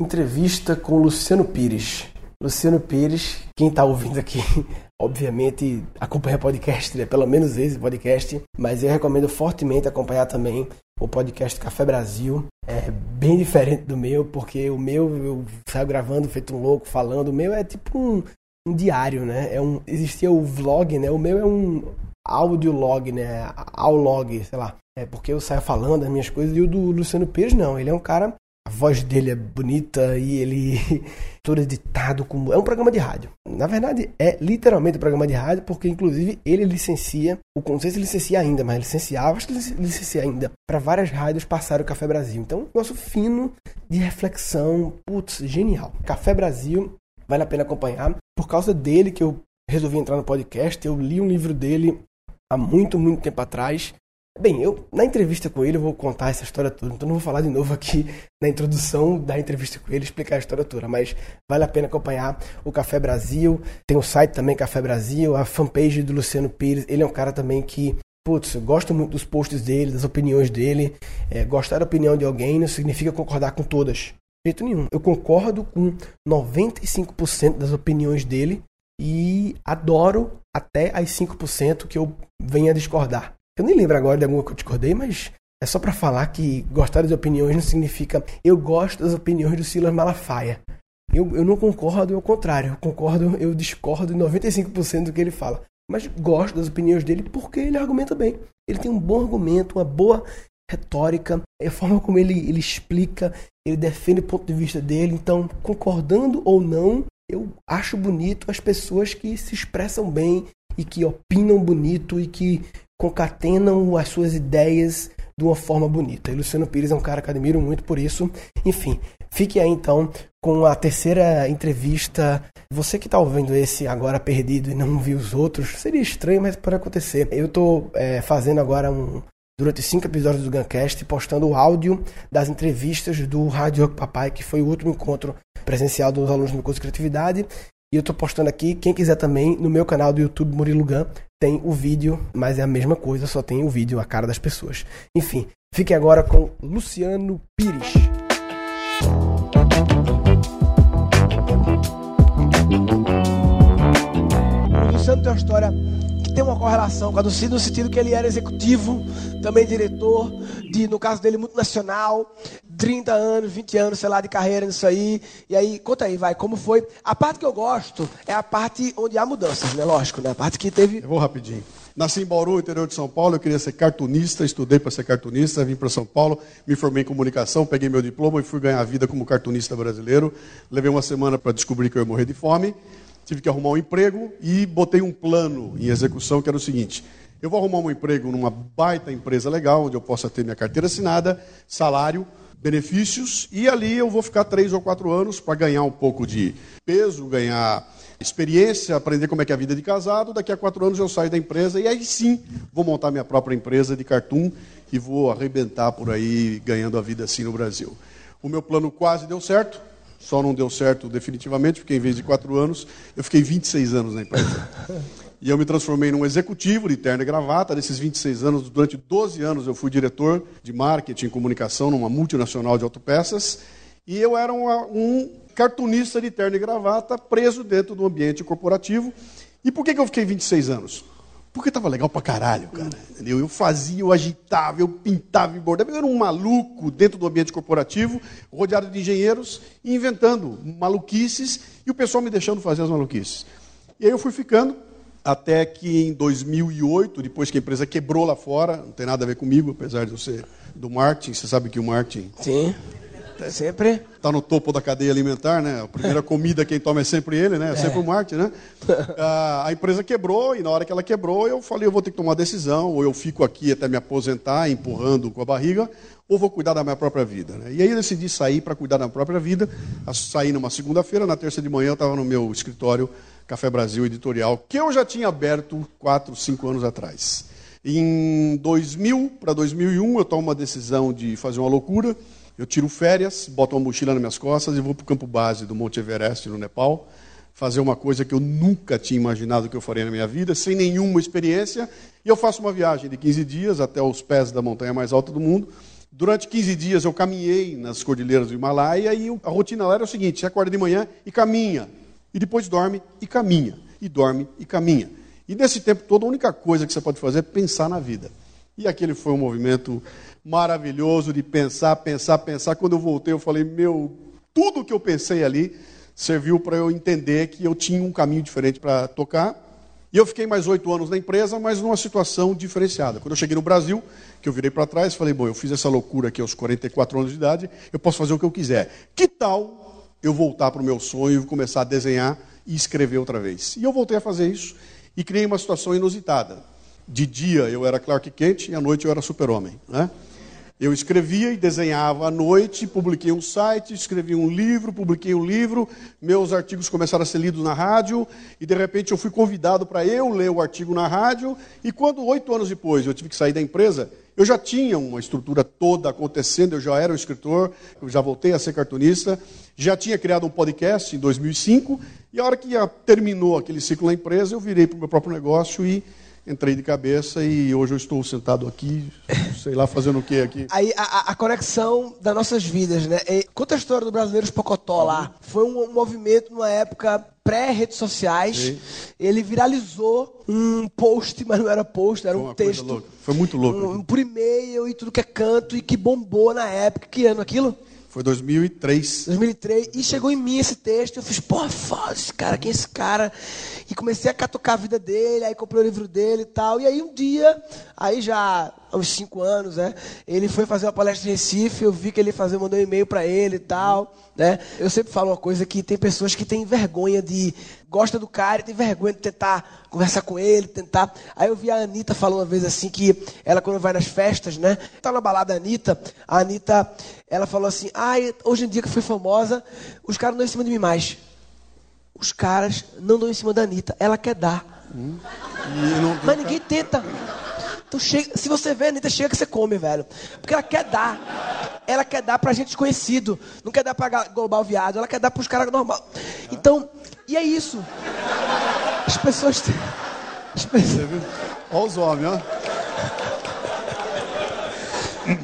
entrevista com Luciano Pires. Luciano Pires, quem está ouvindo aqui, obviamente acompanha podcast, né? pelo menos esse podcast, mas eu recomendo fortemente acompanhar também o podcast Café Brasil. É bem diferente do meu, porque o meu eu saio gravando feito um louco, falando. O meu é tipo um, um diário, né? É um, existia o vlog, né? O meu é um audiolog, né? Aulog, sei lá. É porque eu saio falando as minhas coisas e o do Luciano Pires não. Ele é um cara voz dele é bonita e ele todo editado como é um programa de rádio. Na verdade, é literalmente um programa de rádio, porque inclusive ele licencia, o se licencia ainda, mas licenciava, acho que licencia ainda, para várias rádios passar o Café Brasil. Então, negócio fino de reflexão, putz, genial. Café Brasil, vale a pena acompanhar. Por causa dele que eu resolvi entrar no podcast, eu li um livro dele há muito, muito tempo atrás Bem, eu na entrevista com ele eu vou contar essa história toda, então não vou falar de novo aqui na introdução da entrevista com ele, explicar a história toda, mas vale a pena acompanhar o Café Brasil, tem o site também Café Brasil, a fanpage do Luciano Pires, ele é um cara também que, putz, eu gosto muito dos posts dele, das opiniões dele, é, gostar da opinião de alguém não significa concordar com todas, de jeito nenhum. Eu concordo com 95% das opiniões dele e adoro até as 5% que eu venha discordar. Eu nem lembro agora de alguma que eu discordei, mas é só para falar que gostar das opiniões não significa eu gosto das opiniões do Silas Malafaia. Eu, eu não concordo, ao contrário. Eu concordo, eu discordo de 95% do que ele fala. Mas gosto das opiniões dele porque ele argumenta bem. Ele tem um bom argumento, uma boa retórica, é a forma como ele, ele explica, ele defende o ponto de vista dele. Então, concordando ou não, eu acho bonito as pessoas que se expressam bem e que opinam bonito e que concatenam as suas ideias de uma forma bonita. E Luciano Pires é um cara que admiro muito por isso. Enfim, fique aí então com a terceira entrevista. Você que está ouvindo esse agora perdido e não viu os outros, seria estranho, mas pode acontecer. Eu estou é, fazendo agora um. Durante cinco episódios do Guncast, postando o áudio das entrevistas do Rádio Papai, que foi o último encontro presencial dos alunos do curso de criatividade. E eu estou postando aqui, quem quiser também, no meu canal do YouTube Murilo Gun, tem o vídeo, mas é a mesma coisa, só tem o vídeo, a cara das pessoas. Enfim, fique agora com Luciano Pires. Luciano tem uma história que tem uma correlação com a do Cid, no sentido que ele era executivo, também diretor, de, no caso dele, multinacional, 30 anos, 20 anos, sei lá, de carreira nisso aí. E aí, conta aí, vai, como foi? A parte que eu gosto é a parte onde há mudanças, né? Lógico, né? A parte que teve. Eu vou rapidinho. Nasci em Bauru, interior de São Paulo, eu queria ser cartunista, estudei para ser cartunista, vim para São Paulo, me formei em comunicação, peguei meu diploma e fui ganhar vida como cartunista brasileiro. Levei uma semana para descobrir que eu ia morrer de fome, tive que arrumar um emprego e botei um plano em execução que era o seguinte: eu vou arrumar um emprego numa baita empresa legal, onde eu possa ter minha carteira assinada, salário, benefícios, e ali eu vou ficar três ou quatro anos para ganhar um pouco de peso, ganhar experiência, aprender como é que é a vida de casado. Daqui a quatro anos eu saio da empresa e aí sim vou montar minha própria empresa de cartoon e vou arrebentar por aí ganhando a vida assim no Brasil. O meu plano quase deu certo, só não deu certo definitivamente, porque em vez de quatro anos, eu fiquei 26 anos na empresa. E eu me transformei num executivo de terno e gravata. Nesses 26 anos, durante 12 anos, eu fui diretor de marketing e comunicação numa multinacional de autopeças. E eu era um, um cartunista de terno e gravata preso dentro do ambiente corporativo. E por que, que eu fiquei 26 anos? Porque estava legal pra caralho, cara. Entendeu? Eu fazia, eu agitava, eu pintava e bordava. Eu era um maluco dentro do ambiente corporativo, rodeado de engenheiros, inventando maluquices e o pessoal me deixando fazer as maluquices. E aí eu fui ficando, até que em 2008, depois que a empresa quebrou lá fora, não tem nada a ver comigo, apesar de eu ser do marketing, você sabe que o marketing. Sim. Sempre. Está no topo da cadeia alimentar, né? A primeira comida quem toma é sempre ele, né? É sempre o marketing, né? Ah, a empresa quebrou e na hora que ela quebrou, eu falei, eu vou ter que tomar uma decisão, ou eu fico aqui até me aposentar, empurrando com a barriga, ou vou cuidar da minha própria vida. Né? E aí eu decidi sair para cuidar da minha própria vida. Saí numa segunda-feira, na terça de manhã eu estava no meu escritório Café Brasil Editorial, que eu já tinha aberto quatro, cinco anos atrás. Em 2000 para 2001, eu tomo uma decisão de fazer uma loucura. Eu tiro férias, boto uma mochila nas minhas costas e vou para o campo base do Monte Everest, no Nepal, fazer uma coisa que eu nunca tinha imaginado que eu faria na minha vida, sem nenhuma experiência. E eu faço uma viagem de 15 dias até os pés da montanha mais alta do mundo. Durante 15 dias eu caminhei nas cordilheiras do Himalaia e a rotina lá era o seguinte: você acorda de manhã e caminha, e depois dorme e caminha, e dorme e caminha. E nesse tempo todo, a única coisa que você pode fazer é pensar na vida. E aquele foi um movimento maravilhoso de pensar, pensar, pensar. Quando eu voltei, eu falei: meu, tudo que eu pensei ali serviu para eu entender que eu tinha um caminho diferente para tocar. E eu fiquei mais oito anos na empresa, mas numa situação diferenciada. Quando eu cheguei no Brasil, que eu virei para trás, falei: bom, eu fiz essa loucura aqui aos 44 anos de idade, eu posso fazer o que eu quiser. Que tal eu voltar para o meu sonho e começar a desenhar e escrever outra vez? E eu voltei a fazer isso e criei uma situação inusitada. De dia eu era Clark Kent e à noite eu era Super-Homem. Né? Eu escrevia e desenhava à noite, publiquei um site, escrevi um livro, publiquei um livro, meus artigos começaram a ser lidos na rádio, e de repente eu fui convidado para eu ler o artigo na rádio, e quando, oito anos depois, eu tive que sair da empresa, eu já tinha uma estrutura toda acontecendo, eu já era um escritor, eu já voltei a ser cartunista, já tinha criado um podcast em 2005, e a hora que terminou aquele ciclo na empresa, eu virei para o meu próprio negócio e entrei de cabeça e hoje eu estou sentado aqui, sei lá fazendo o que aqui. Aí a, a, conexão das nossas vidas, né? E, conta a história do Brasileiros Pocotó lá. Foi um, movimento numa época pré-redes sociais. Sim. Ele viralizou um post, mas não era post, era um texto. Foi muito louco. Um, por e-mail e tudo que é canto e que bombou na época. Que ano aquilo? Foi 2003. 2003. E chegou em mim esse texto. Eu fiz, pô, foda esse cara, quem é esse cara? E comecei a catucar a vida dele, aí comprei o livro dele e tal. E aí um dia, aí já uns cinco anos, né? Ele foi fazer uma palestra em Recife, eu vi que ele fazia, mandou um e-mail para ele e tal, né? Eu sempre falo uma coisa que tem pessoas que têm vergonha de gosta do cara e tem vergonha de tentar conversar com ele, tentar. Aí eu vi a Anitta falando uma vez assim que ela quando vai nas festas, né? Tá na balada a Anitta, a Anitta, ela falou assim: "Ai, ah, hoje em dia que fui famosa, os caras não dão em cima de mim mais." Os caras não dão em cima da Anitta, ela quer dar. Hum. Mas ninguém tenta. Então chega, se você vê a Anitta, chega que você come, velho. Porque ela quer dar. Ela quer dar pra gente desconhecido. Não quer dar pra global viado. Ela quer dar pros caras normal. Então, e é isso. As pessoas. As pessoas... Olha os homens, ó.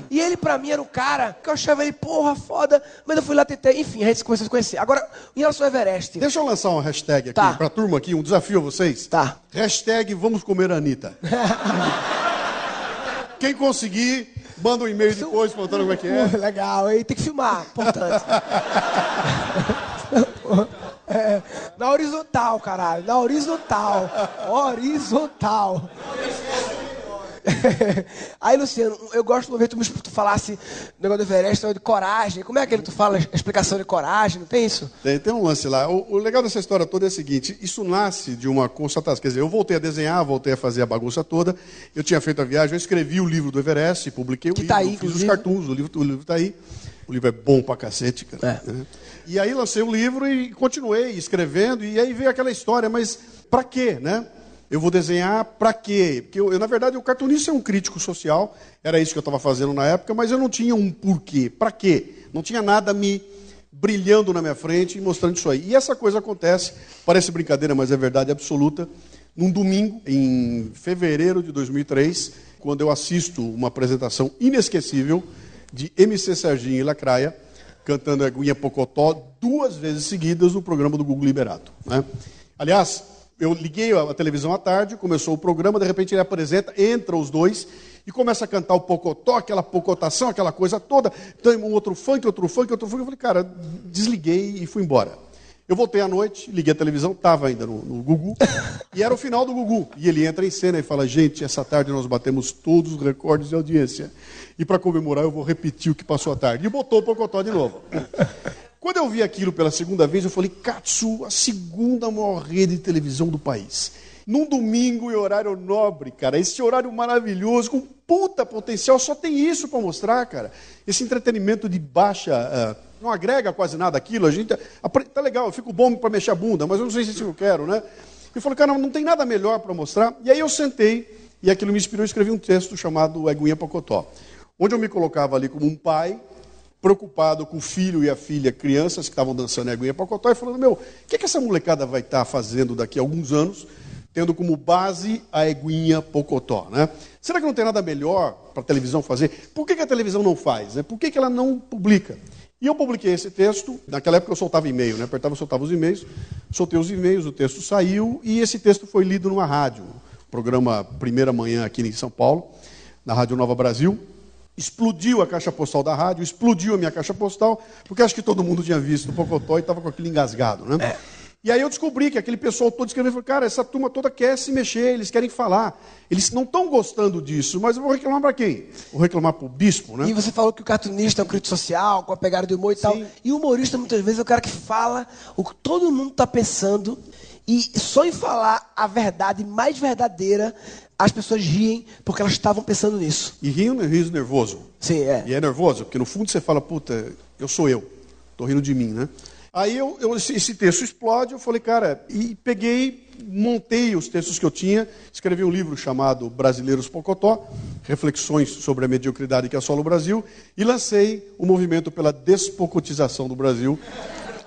E ele, pra mim, era o cara que eu achava ele, porra, foda. Mas eu fui lá, tentei. Enfim, a gente começou a se conhecer. Agora, em relação ao Everest. Deixa eu lançar uma hashtag aqui tá. pra turma aqui, um desafio a vocês. Tá. Hashtag vamos comer a Anitta. Quem conseguir, manda um e-mail depois contando como é que é. Legal, aí tem que filmar, importante. É, na horizontal, caralho. Na horizontal. Horizontal. Aí, Luciano, eu gosto de ver tu, tu falasse do negócio do Everest, de coragem. Como é que tu fala, a explicação de coragem, não tem isso? Tem, tem um lance lá. O, o, legal dessa história toda é o seguinte: isso nasce de uma constatação. Quer dizer, eu voltei a desenhar, voltei a fazer a bagunça toda. Eu tinha feito a viagem, eu escrevi o livro do Everest, publiquei que o tá livro, aí, fiz os cartoons, o livro, o livro tá aí. O livro é bom pra cacete, cara. É. Né? E aí lancei o livro e continuei escrevendo, e aí veio aquela história, mas para quê, né? Eu vou desenhar para quê? Porque eu, eu, na verdade, o cartunista é um crítico social, era isso que eu estava fazendo na época, mas eu não tinha um porquê. Para quê? Não tinha nada me brilhando na minha frente e mostrando isso aí. E essa coisa acontece, parece brincadeira, mas é verdade absoluta, num domingo, em fevereiro de 2003, quando eu assisto uma apresentação inesquecível de MC Serginho e Lacraia, cantando Aguinha Pocotó duas vezes seguidas no programa do Google Liberato. Né? Aliás, eu liguei a televisão à tarde, começou o programa, de repente ele apresenta, entra os dois e começa a cantar o pocotó, aquela pocotação, aquela coisa toda. Então, um outro funk, outro funk, outro funk. Eu falei, cara, desliguei e fui embora. Eu voltei à noite, liguei a televisão, estava ainda no, no Gugu, e era o final do Gugu. E ele entra em cena e fala: Gente, essa tarde nós batemos todos os recordes de audiência. E para comemorar, eu vou repetir o que passou a tarde. E botou o Pocotó de novo. Quando eu vi aquilo pela segunda vez, eu falei: Katsu, a segunda maior rede de televisão do país. Num domingo em horário nobre, cara. Esse horário maravilhoso, com puta potencial, só tem isso para mostrar, cara. Esse entretenimento de baixa. Uh, não agrega quase nada aquilo. A gente. Tá legal, eu fico bom para mexer a bunda, mas eu não sei se eu quero, né? Eu falei, cara, não tem nada melhor para mostrar. E aí eu sentei e aquilo me inspirou. Escrevi um texto chamado Eguinha Pocotó, onde eu me colocava ali como um pai preocupado com o filho e a filha, crianças que estavam dançando Eguinha Pocotó, e falando, meu, o que, que essa molecada vai estar tá fazendo daqui a alguns anos, tendo como base a eguinha Pocotó. Né? Será que não tem nada melhor para a televisão fazer? Por que, que a televisão não faz? Né? Por que, que ela não publica? E eu publiquei esse texto, naquela época eu soltava e-mail, né? apertava e soltava os e-mails, soltei os e-mails, o texto saiu e esse texto foi lido numa rádio, programa Primeira Manhã aqui em São Paulo, na Rádio Nova Brasil. Explodiu a caixa postal da rádio, explodiu a minha caixa postal, porque acho que todo mundo tinha visto o Pocotó e estava com aquilo engasgado. Né? É. E aí eu descobri que aquele pessoal todo escrevendo, cara, essa turma toda quer se mexer, eles querem falar. Eles não estão gostando disso, mas eu vou reclamar para quem? Vou reclamar para o bispo, né? E você falou que o cartunista é um crítico social, com a pegada de humor e Sim. tal. E o humorista, muitas vezes, é o cara que fala o que todo mundo está pensando. E só em falar a verdade mais verdadeira, as pessoas riem porque elas estavam pensando nisso. E riam, riso nervoso. Sim, é. E é nervoso, porque no fundo você fala, puta, eu sou eu. Estou rindo de mim, né? Aí eu, eu, esse texto explode, eu falei, cara, e peguei, montei os textos que eu tinha, escrevi um livro chamado Brasileiros Pocotó, Reflexões sobre a Mediocridade que assola o Brasil, e lancei o movimento pela despocotização do Brasil.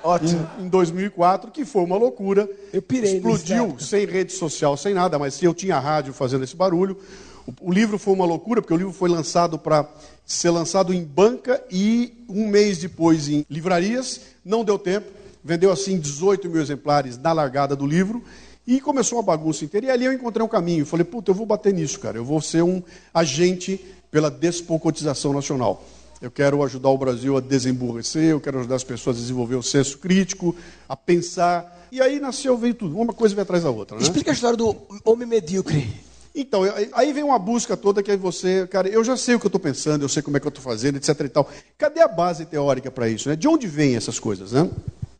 Ótimo. Em, em 2004, que foi uma loucura. Eu pirei Explodiu, sem rede social, sem nada, mas eu tinha rádio fazendo esse barulho. O, o livro foi uma loucura, porque o livro foi lançado para ser lançado em banca e um mês depois em livrarias. Não deu tempo. Vendeu assim 18 mil exemplares na largada do livro. E começou uma bagunça inteira. E ali eu encontrei um caminho. Falei, puta, eu vou bater nisso, cara. Eu vou ser um agente pela despocotização nacional. Eu quero ajudar o Brasil a desemburrecer, eu quero ajudar as pessoas a desenvolver o senso crítico, a pensar. E aí nasceu, veio tudo. Uma coisa veio atrás da outra. Né? Explica a história do homem medíocre. Então, aí vem uma busca toda que aí você, cara, eu já sei o que eu estou pensando, eu sei como é que eu estou fazendo, etc e tal. Cadê a base teórica para isso? Né? De onde vêm essas coisas, né?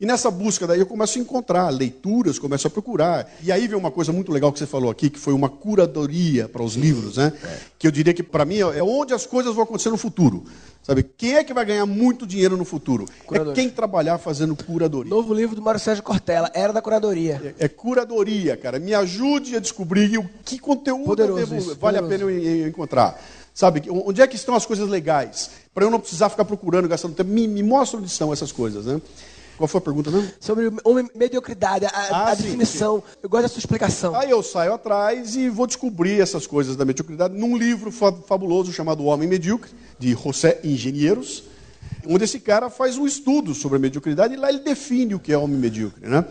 E nessa busca daí eu começo a encontrar leituras, começo a procurar. E aí vem uma coisa muito legal que você falou aqui, que foi uma curadoria para os livros, né? Que eu diria que para mim é onde as coisas vão acontecer no futuro. Sabe? Quem é que vai ganhar muito dinheiro no futuro? É quem trabalhar fazendo curadoria. Novo livro do Mário Sérgio Cortella, Era da Curadoria. É, é curadoria, cara. Me ajude a descobrir o que conteúdo poderoso devo, isso, vale poderoso. a pena eu encontrar. Sabe? Onde é que estão as coisas legais? Para eu não precisar ficar procurando, gastando tempo. Me, me mostra onde estão essas coisas, né? Qual foi a pergunta mesmo? Sobre mediocridade, a, ah, a sim, definição. Sim. Eu gosto da sua explicação. Aí eu saio atrás e vou descobrir essas coisas da mediocridade num livro fabuloso chamado O Homem Medíocre, de José Engenheiros, onde esse cara faz um estudo sobre a mediocridade e lá ele define o que é homem medíocre. Né?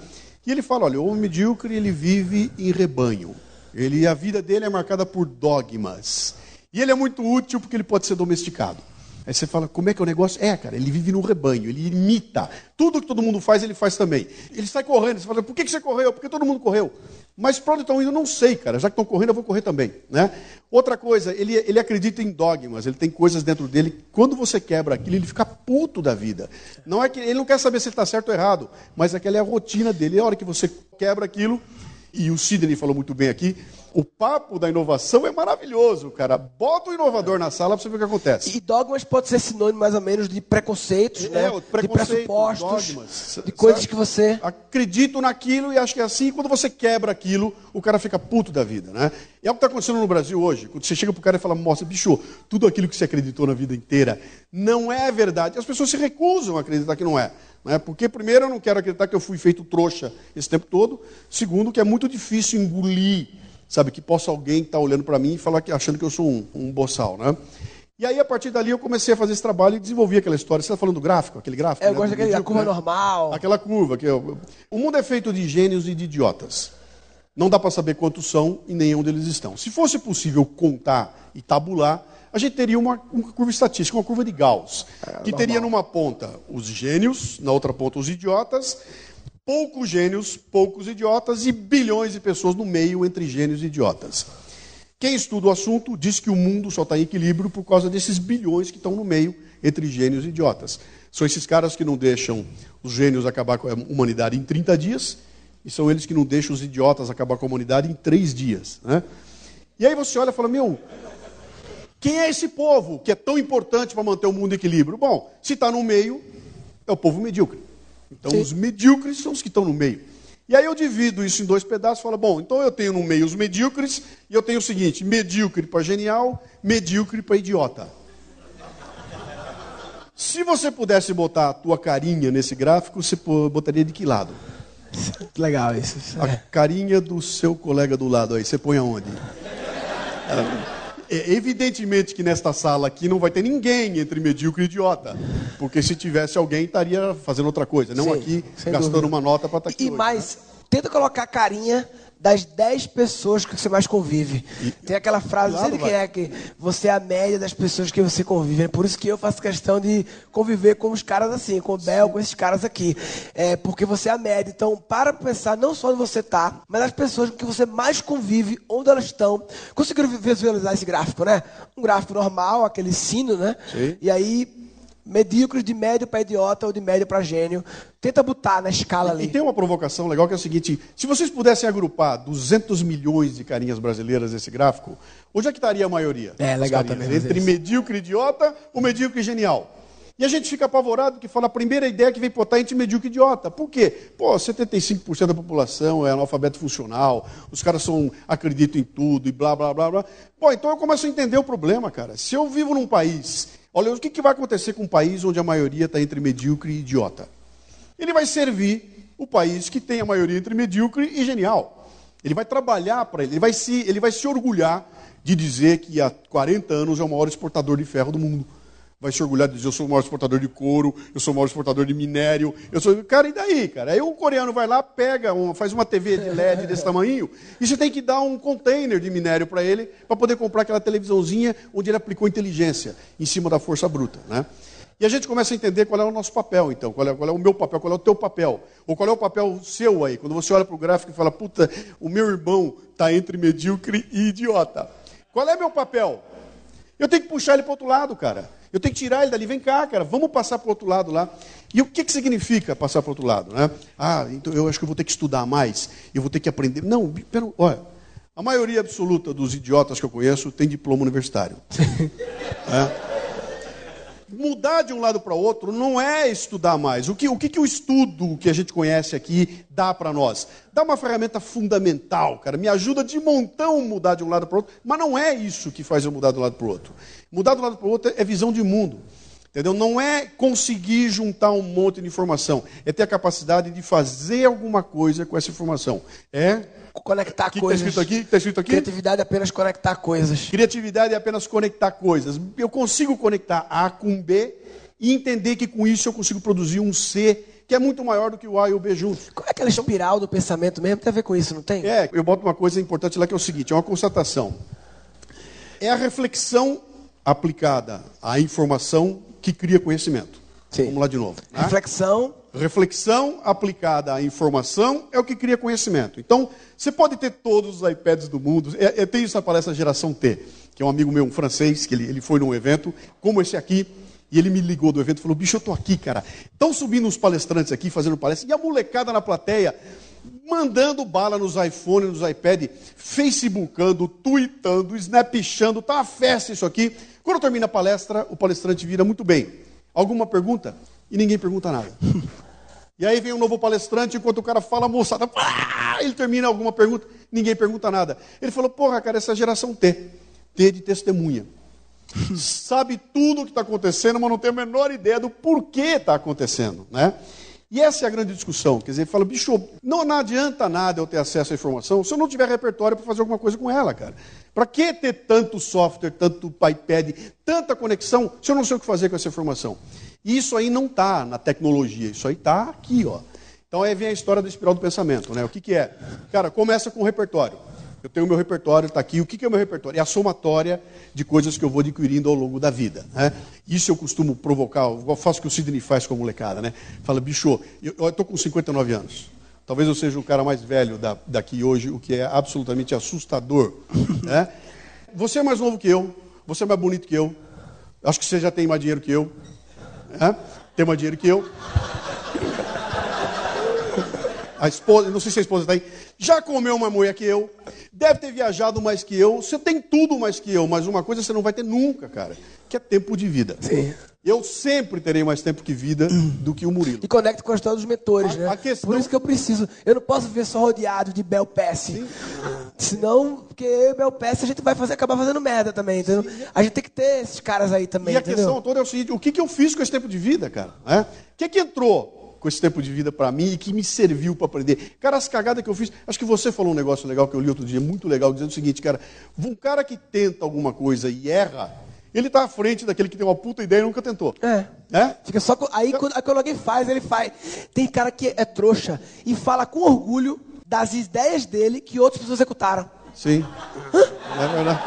E ele fala, olha, o homem medíocre ele vive em rebanho. Ele, a vida dele é marcada por dogmas. E ele é muito útil porque ele pode ser domesticado. Aí você fala, como é que é o negócio? É, cara, ele vive no rebanho, ele imita. Tudo que todo mundo faz, ele faz também. Ele sai correndo, você fala, por que você correu? Porque todo mundo correu. Mas para onde estão indo, eu não sei, cara. Já que estão correndo, eu vou correr também. Né? Outra coisa, ele, ele acredita em dogmas, ele tem coisas dentro dele. Quando você quebra aquilo, ele fica puto da vida. Não é que Ele não quer saber se ele está certo ou errado, mas aquela é a rotina dele. E a hora que você quebra aquilo, e o Sidney falou muito bem aqui, o papo da inovação é maravilhoso, cara. Bota o inovador na sala para você ver o que acontece. E dogmas pode ser sinônimo mais ou menos de preconceitos, é, né? de pressupostos, dogmas, de coisas que você acredito naquilo e acho que é assim. Quando você quebra aquilo, o cara fica puto da vida, né? E é o que está acontecendo no Brasil hoje. Quando você chega para o cara e fala, mostra, bicho, tudo aquilo que você acreditou na vida inteira não é verdade. As pessoas se recusam a acreditar que não é. Né? Porque, primeiro, eu não quero acreditar que eu fui feito trouxa esse tempo todo. Segundo, que é muito difícil engolir sabe? Que possa alguém estar tá olhando para mim e falar que achando que eu sou um, um boçal, né? E aí, a partir dali, eu comecei a fazer esse trabalho e desenvolvi aquela história. Você está falando do gráfico, aquele gráfico? É, eu né? gosto daquele, da curva né? normal. Aquela curva. Que eu... O mundo é feito de gênios e de idiotas. Não dá para saber quantos são e nem onde eles estão. Se fosse possível contar e tabular, a gente teria uma, uma curva estatística, uma curva de Gauss, é, que normal. teria numa ponta os gênios, na outra ponta os idiotas, poucos gênios, poucos idiotas e bilhões de pessoas no meio entre gênios e idiotas. Quem estuda o assunto diz que o mundo só está em equilíbrio por causa desses bilhões que estão no meio entre gênios e idiotas. São esses caras que não deixam os gênios acabar com a humanidade em 30 dias, e são eles que não deixam os idiotas acabar com a humanidade em 3 dias. Né? E aí você olha e fala: meu, quem é esse povo que é tão importante para manter o mundo em equilíbrio? Bom, se está no meio, é o povo medíocre. Então, Sim. os medíocres são os que estão no meio. E aí eu divido isso em dois pedaços e falo, bom, então eu tenho no meio os medíocres, e eu tenho o seguinte: medíocre para genial, medíocre para idiota. Se você pudesse botar a tua carinha nesse gráfico, você botaria de que lado? Legal isso. A carinha do seu colega do lado aí, você põe aonde? É, evidentemente que nesta sala aqui não vai ter ninguém entre medíocre e idiota. Porque se tivesse alguém, estaria fazendo outra coisa. Não Sim, aqui gastando dúvida. uma nota para estar aqui. E hoje, né? mais, tenta colocar a carinha das 10 pessoas que você mais convive. Tem aquela frase, não sei de Claro, quem é, que você é a média das pessoas que você convive. É por isso que eu faço questão de conviver com os caras assim, com o Bel, com esses caras aqui. É porque você é a média. Então, para pensar não só onde você tá, mas as pessoas com que você mais convive, onde elas estão. Conseguiram visualizar esse gráfico, né? Um gráfico normal, aquele sino, né? Sim. E aí, medíocres de médio para idiota ou de médio para gênio. Tenta botar na escala ali. E tem uma provocação legal que é o seguinte: se vocês pudessem agrupar 200 milhões de carinhas brasileiras nesse gráfico, onde é que estaria a maioria? É, legal carinhas? também Entre medíocre e idiota ou medíocre genial. E a gente fica apavorado que fala a primeira ideia que vem botar entre medíocre e idiota. Por quê? Pô, 75% da população é analfabeto funcional, os caras são, acreditam em tudo e blá, blá, blá, blá. Pô, então eu começo a entender o problema, cara. Se eu vivo num país, olha, o que, que vai acontecer com um país onde a maioria está entre medíocre e idiota? Ele vai servir o país que tem a maioria entre medíocre e genial. Ele vai trabalhar para ele, ele vai, se, ele vai se orgulhar de dizer que há 40 anos é o maior exportador de ferro do mundo. Vai se orgulhar de dizer, eu sou o maior exportador de couro, eu sou o maior exportador de minério, eu sou. Cara, e daí, cara? Aí o coreano vai lá, pega, um- faz uma TV de LED desse tamanho, e você tem que dar um container de minério para ele, para poder comprar aquela televisãozinha onde ele aplicou inteligência em cima da força bruta. Né? E a gente começa a entender qual é o nosso papel, então, qual é, qual é o meu papel, qual é o teu papel, ou qual é o papel seu aí, quando você olha para o gráfico e fala, puta, o meu irmão está entre medíocre e idiota. Qual é meu papel? Eu tenho que puxar ele para outro lado, cara. Eu tenho que tirar ele dali. Vem cá, cara, vamos passar para o outro lado lá. E o que, que significa passar para o outro lado? Né? Ah, então eu acho que eu vou ter que estudar mais, eu vou ter que aprender. Não, pera, olha, a maioria absoluta dos idiotas que eu conheço tem diploma universitário. É. Mudar de um lado para o outro não é estudar mais. O que, o que, que o estudo que a gente conhece aqui dá para nós? Dá uma ferramenta fundamental, cara. Me ajuda de montão mudar de um lado para o outro. Mas não é isso que faz eu mudar de um lado para o outro. Mudar de um lado para o outro é visão de mundo. Entendeu? Não é conseguir juntar um monte de informação. É ter a capacidade de fazer alguma coisa com essa informação. É. Conectar que está coisas. escrito aqui? Está escrito aqui? Criatividade é apenas conectar coisas. Criatividade é apenas conectar coisas. Eu consigo conectar A com B e entender que com isso eu consigo produzir um C que é muito maior do que o A e o B juntos. Qual é aquela espiral do pensamento mesmo? Tem a ver com isso, não tem? É, eu boto uma coisa importante lá que é o seguinte: é uma constatação. É a reflexão aplicada à informação que cria conhecimento. Sim. Vamos lá de novo. né? Reflexão. Reflexão aplicada à informação é o que cria conhecimento. Então, você pode ter todos os iPads do mundo. É, é, tem isso na palestra Geração T, que é um amigo meu, um francês, que ele, ele foi num evento, como esse aqui, e ele me ligou do evento e falou: bicho, eu tô aqui, cara. Estão subindo os palestrantes aqui, fazendo palestra, e a molecada na plateia, mandando bala nos iPhones, nos iPad, facebookando, tweetando, snapchando, tá uma festa isso aqui. Quando termina a palestra, o palestrante vira muito bem. Alguma pergunta? E ninguém pergunta nada. E aí vem um novo palestrante, enquanto o cara fala, moçada, pá, ele termina alguma pergunta, ninguém pergunta nada. Ele falou, porra, cara, essa geração T, T de testemunha. Sabe tudo o que está acontecendo, mas não tem a menor ideia do porquê está acontecendo, né? E essa é a grande discussão. Quer dizer, fala, bicho, não, não adianta nada eu ter acesso à informação se eu não tiver repertório para fazer alguma coisa com ela, cara. Para que ter tanto software, tanto iPad, tanta conexão, se eu não sei o que fazer com essa informação? Isso aí não está na tecnologia, isso aí está aqui, ó. Então aí vem a história da espiral do pensamento, né? O que, que é? Cara, começa com o repertório. Eu tenho o meu repertório, está aqui. O que, que é o meu repertório? É a somatória de coisas que eu vou adquirindo ao longo da vida. Né? Isso eu costumo provocar, eu faço o que o Sidney faz com a molecada. Né? Fala, bicho, eu estou com 59 anos. Talvez eu seja o cara mais velho da, daqui hoje, o que é absolutamente assustador. né? Você é mais novo que eu, você é mais bonito que eu, acho que você já tem mais dinheiro que eu, tem mais dinheiro que eu. A esposa, não sei se a esposa está aí, já comeu uma mulher que eu, deve ter viajado mais que eu, você tem tudo mais que eu, mas uma coisa você não vai ter nunca, cara, que é tempo de vida. Sim. Eu sempre terei mais tempo que vida do que o Murilo. E conecta com a história dos mentores, A- né? a questão- Por isso que eu preciso. Eu não posso ver só rodeado de Bel Pesce. Senão, porque eu e Bel Pesce a gente vai fazer, acabar fazendo merda também, entendeu? A gente tem que ter esses caras aí também, E a entendeu? questão toda é o seguinte: o que, que eu fiz com esse tempo de vida, cara? né? O que, que entrou? Com esse tempo de vida para mim e que me serviu para aprender. Cara, as cagadas que eu fiz. Acho que você falou um negócio legal que eu li outro dia, muito legal, dizendo o seguinte, cara: um cara que tenta alguma coisa e erra, ele está à frente daquele que tem uma puta ideia e nunca tentou. É. É? Fica só aí, quando, aí quando alguém faz, ele faz. Tem cara que é trouxa e fala com orgulho das ideias dele que outras pessoas executaram. Sim. É verdade.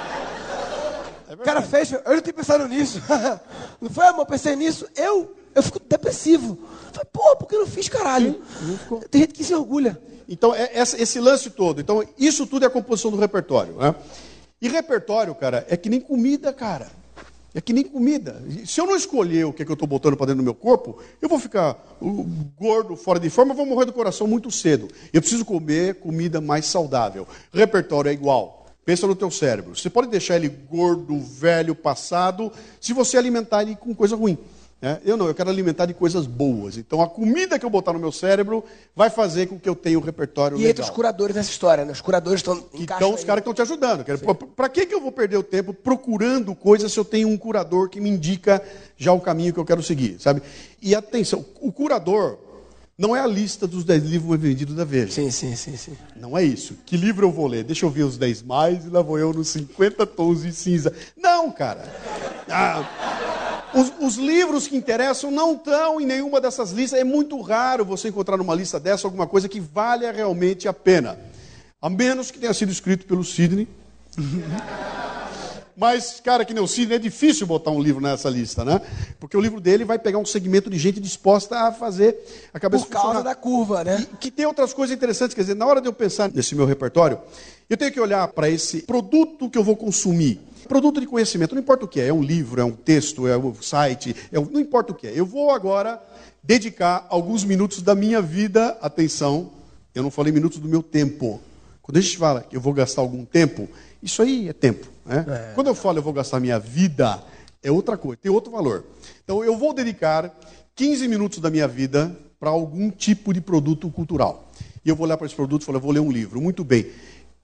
O cara fez, eu não tinha pensado nisso. não foi, amor? Pensei nisso. Eu, eu fico depressivo. Falei, porra, por que eu não fiz, caralho? Tem gente que se orgulha. Então, é esse lance todo. Então, isso tudo é a composição do repertório. Né? E repertório, cara, é que nem comida, cara. É que nem comida. Se eu não escolher o que, é que eu estou botando para dentro do meu corpo, eu vou ficar gordo, fora de forma, eu vou morrer do coração muito cedo. Eu preciso comer comida mais saudável. Repertório é igual. Pensa no teu cérebro. Você pode deixar ele gordo, velho, passado, se você alimentar ele com coisa ruim. né? Eu não, eu quero alimentar de coisas boas. Então a comida que eu botar no meu cérebro vai fazer com que eu tenha um repertório E legal. entre os curadores nessa história, né? Os curadores estão. Então os caras que estão te ajudando. Para que, que eu vou perder o tempo procurando coisas se eu tenho um curador que me indica já o caminho que eu quero seguir, sabe? E atenção, o curador não é a lista dos 10 livros mais vendidos da Veja. Sim, sim, sim, sim. Não é isso. Que livro eu vou ler? Deixa eu ver os 10 mais e lá vou eu nos 50 tons de cinza. Não, cara. Ah, os, os livros que interessam não estão em nenhuma dessas listas. É muito raro você encontrar numa lista dessa alguma coisa que valha realmente a pena. A menos que tenha sido escrito pelo Sidney. Mas, cara, que nem o Sidney, é difícil botar um livro nessa lista, né? Porque o livro dele vai pegar um segmento de gente disposta a fazer a cabeça Por causa funcionar. da curva, né? E que tem outras coisas interessantes, quer dizer, na hora de eu pensar nesse meu repertório, eu tenho que olhar para esse produto que eu vou consumir. Produto de conhecimento, não importa o que é, é um livro, é um texto, é um site, é um- não importa o que é. Eu vou agora dedicar alguns minutos da minha vida, atenção, eu não falei minutos do meu tempo. Quando a gente fala que eu vou gastar algum tempo, isso aí é tempo. Né? Quando eu falo eu vou gastar minha vida, é outra coisa, tem outro valor. Então eu vou dedicar 15 minutos da minha vida para algum tipo de produto cultural. E eu vou olhar para esse produto e falar, eu vou ler um livro. Muito bem.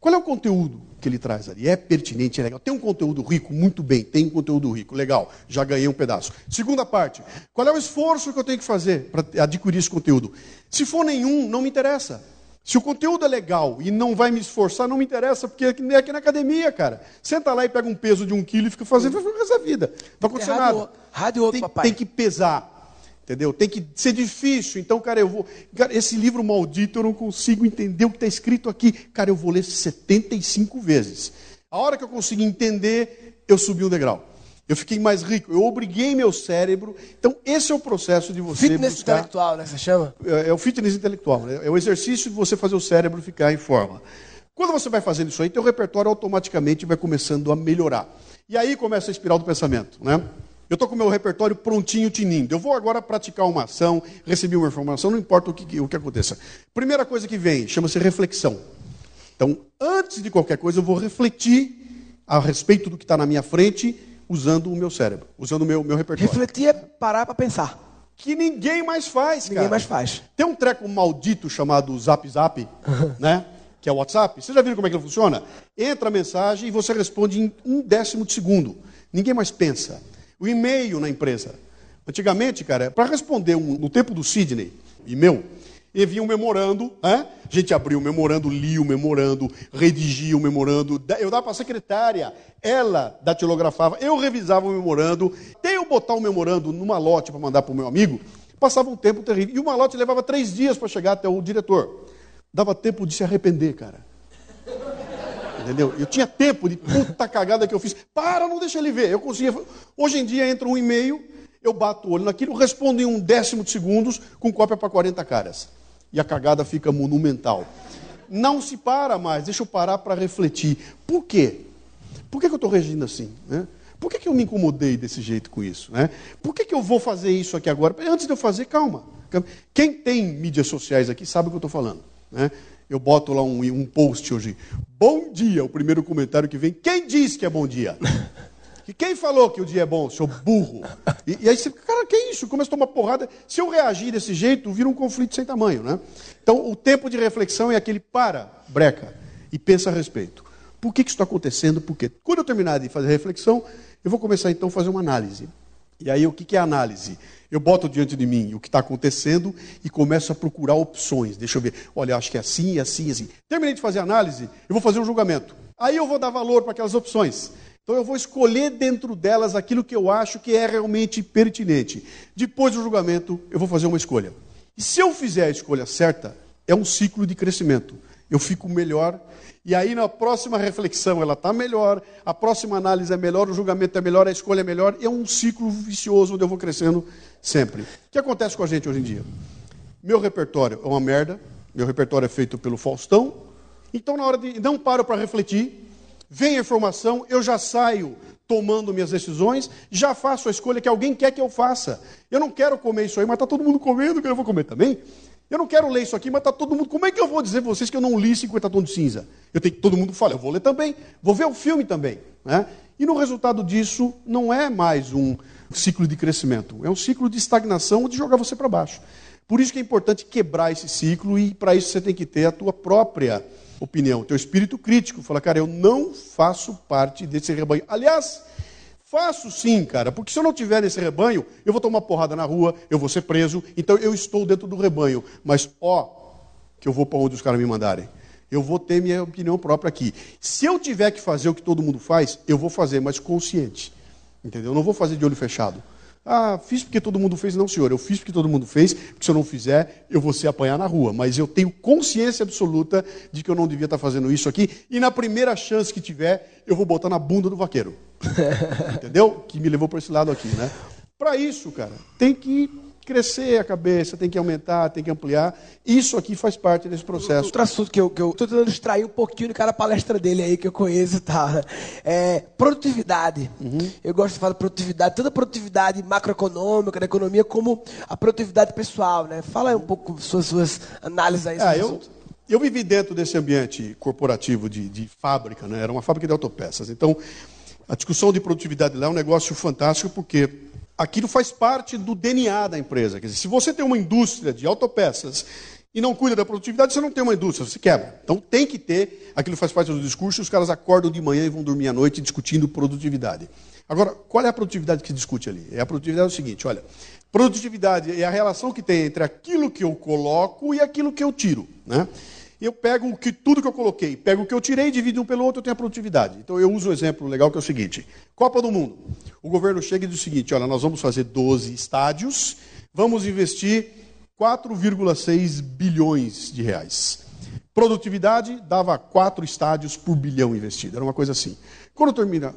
Qual é o conteúdo que ele traz ali? É pertinente, é legal. Tem um conteúdo rico? Muito bem, tem um conteúdo rico. Legal, já ganhei um pedaço. Segunda parte, qual é o esforço que eu tenho que fazer para adquirir esse conteúdo? Se for nenhum, não me interessa. Se o conteúdo é legal e não vai me esforçar, não me interessa, porque é aqui na academia, cara. Senta lá e pega um peso de um quilo e fica fazendo vai fazer essa vida. Não vai acontecer rádio- nada. rádio outro, tem, papai. tem que pesar. Entendeu? Tem que ser difícil. Então, cara, eu vou. Cara, esse livro maldito eu não consigo entender o que está escrito aqui. Cara, eu vou ler 75 vezes. A hora que eu consegui entender, eu subi um degrau. Eu fiquei mais rico. Eu obriguei meu cérebro. Então, esse é o processo de você Fitness buscar. intelectual, né? Você chama? É, é o fitness intelectual, né? é o exercício de você fazer o cérebro ficar em forma. Quando você vai fazendo isso aí, teu repertório automaticamente vai começando a melhorar. E aí começa a espiral do pensamento, né? Eu estou com o meu repertório prontinho, tinindo. Eu vou agora praticar uma ação, receber uma informação, não importa o que, o que aconteça. Primeira coisa que vem, chama-se reflexão. Então, antes de qualquer coisa, eu vou refletir a respeito do que está na minha frente, usando o meu cérebro, usando o meu, meu repertório. Refletir é parar pra pensar. Que ninguém mais faz, cara. Ninguém mais faz. Tem um treco maldito chamado Zap Zap, né? Que é o WhatsApp. Vocês já viram como é que ele funciona? Entra a mensagem e você responde em um décimo de segundo. Ninguém mais pensa. O e-mail na empresa. Antigamente, cara, para responder um- no tempo do Sidney, e meu, envia um memorando, né? A gente abria o memorando, lia o memorando, redigia o memorando, eu dava para a secretária, ela datilografava, eu revisava o memorando, até eu botar o memorando numa lote para mandar para o meu amigo, passava um tempo terrível. E uma lote levava três dias para chegar até o diretor. Dava tempo de se arrepender, cara. Entendeu? Eu tinha tempo de puta cagada que eu fiz. Para, não deixa ele ver. Eu conseguia. Hoje em dia entra um e-mail, eu bato o olho naquilo, respondo em um décimo de segundos, com cópia para 40 caras. E a cagada fica monumental. Não se para mais, deixa eu parar para refletir. Por quê? Por que, que eu estou reagindo assim? né? Por que, que eu me incomodei desse jeito com isso? né? Por que, que eu vou fazer isso aqui agora? Antes de eu fazer, calma. Quem tem mídias sociais aqui sabe o que eu estou falando. né? Eu boto lá um, um post hoje. Bom dia, o primeiro comentário que vem. Quem diz que é bom dia? Que quem falou que o dia é bom, seu burro? E, e aí você, cara, que isso? Começa a tomar porrada. Se eu reagir desse jeito, vira um conflito sem tamanho, né? Então, o tempo de reflexão é aquele para, breca, e pensa a respeito. Por que, que isso está acontecendo? Por quê? Quando eu terminar de fazer a reflexão, eu vou começar então a fazer uma análise. E aí o que é análise? Eu boto diante de mim o que está acontecendo e começo a procurar opções. Deixa eu ver. Olha, acho que é assim, assim, assim. Terminei de fazer análise, eu vou fazer um julgamento. Aí eu vou dar valor para aquelas opções. Então eu vou escolher dentro delas aquilo que eu acho que é realmente pertinente. Depois do julgamento, eu vou fazer uma escolha. E se eu fizer a escolha certa, é um ciclo de crescimento. Eu fico melhor, e aí na próxima reflexão ela está melhor, a próxima análise é melhor, o julgamento é melhor, a escolha é melhor, é um ciclo vicioso onde eu vou crescendo sempre. O que acontece com a gente hoje em dia? Meu repertório é uma merda, meu repertório é feito pelo Faustão, então na hora de. não paro para refletir, vem a informação, eu já saio tomando minhas decisões, já faço a escolha que alguém quer que eu faça. Eu não quero comer isso aí, mas está todo mundo comendo, que eu vou comer também. Eu não quero ler isso aqui, mas está todo mundo. Como é que eu vou dizer para vocês que eu não li 50 tons de cinza? Eu tenho que todo mundo fala, eu vou ler também, vou ver o filme também. Né? E no resultado disso, não é mais um ciclo de crescimento, é um ciclo de estagnação de jogar você para baixo. Por isso que é importante quebrar esse ciclo e para isso você tem que ter a tua própria opinião, teu espírito crítico. Fala, cara, eu não faço parte desse rebanho. Aliás, Faço sim, cara, porque se eu não tiver nesse rebanho, eu vou tomar porrada na rua, eu vou ser preso, então eu estou dentro do rebanho. Mas, ó, que eu vou para onde os caras me mandarem. Eu vou ter minha opinião própria aqui. Se eu tiver que fazer o que todo mundo faz, eu vou fazer, mas consciente. Entendeu? Eu não vou fazer de olho fechado. Ah, fiz porque todo mundo fez. Não, senhor, eu fiz porque todo mundo fez, porque se eu não fizer, eu vou ser apanhar na rua. Mas eu tenho consciência absoluta de que eu não devia estar fazendo isso aqui, e na primeira chance que tiver, eu vou botar na bunda do vaqueiro. Entendeu? Que me levou para esse lado aqui, né? Para isso, cara, tem que crescer a cabeça, tem que aumentar, tem que ampliar. Isso aqui faz parte desse processo. Outro assunto que eu estou tentando extrair um pouquinho de cada palestra dele aí, que eu conheço e tal. Né? É produtividade. Uhum. Eu gosto de falar de produtividade, tanto a produtividade macroeconômica da economia, como a produtividade pessoal. Né? Fala aí um pouco suas, suas análises aí sobre é, eu, eu vivi dentro desse ambiente corporativo de, de fábrica, né? era uma fábrica de autopeças. Então, a discussão de produtividade lá é um negócio fantástico, porque aquilo faz parte do DNA da empresa. Quer dizer, se você tem uma indústria de autopeças e não cuida da produtividade, você não tem uma indústria, você quebra. Então tem que ter, aquilo faz parte do discurso, os caras acordam de manhã e vão dormir à noite discutindo produtividade. Agora, qual é a produtividade que discute ali? É a produtividade é o seguinte, olha, produtividade é a relação que tem entre aquilo que eu coloco e aquilo que eu tiro, né? Eu pego que, tudo que eu coloquei, pego o que eu tirei, divido um pelo outro, eu tenho a produtividade. Então eu uso um exemplo legal que é o seguinte: Copa do Mundo. O governo chega e diz o seguinte: olha, nós vamos fazer 12 estádios, vamos investir 4,6 bilhões de reais. Produtividade dava quatro estádios por bilhão investido. Era uma coisa assim. Quando termina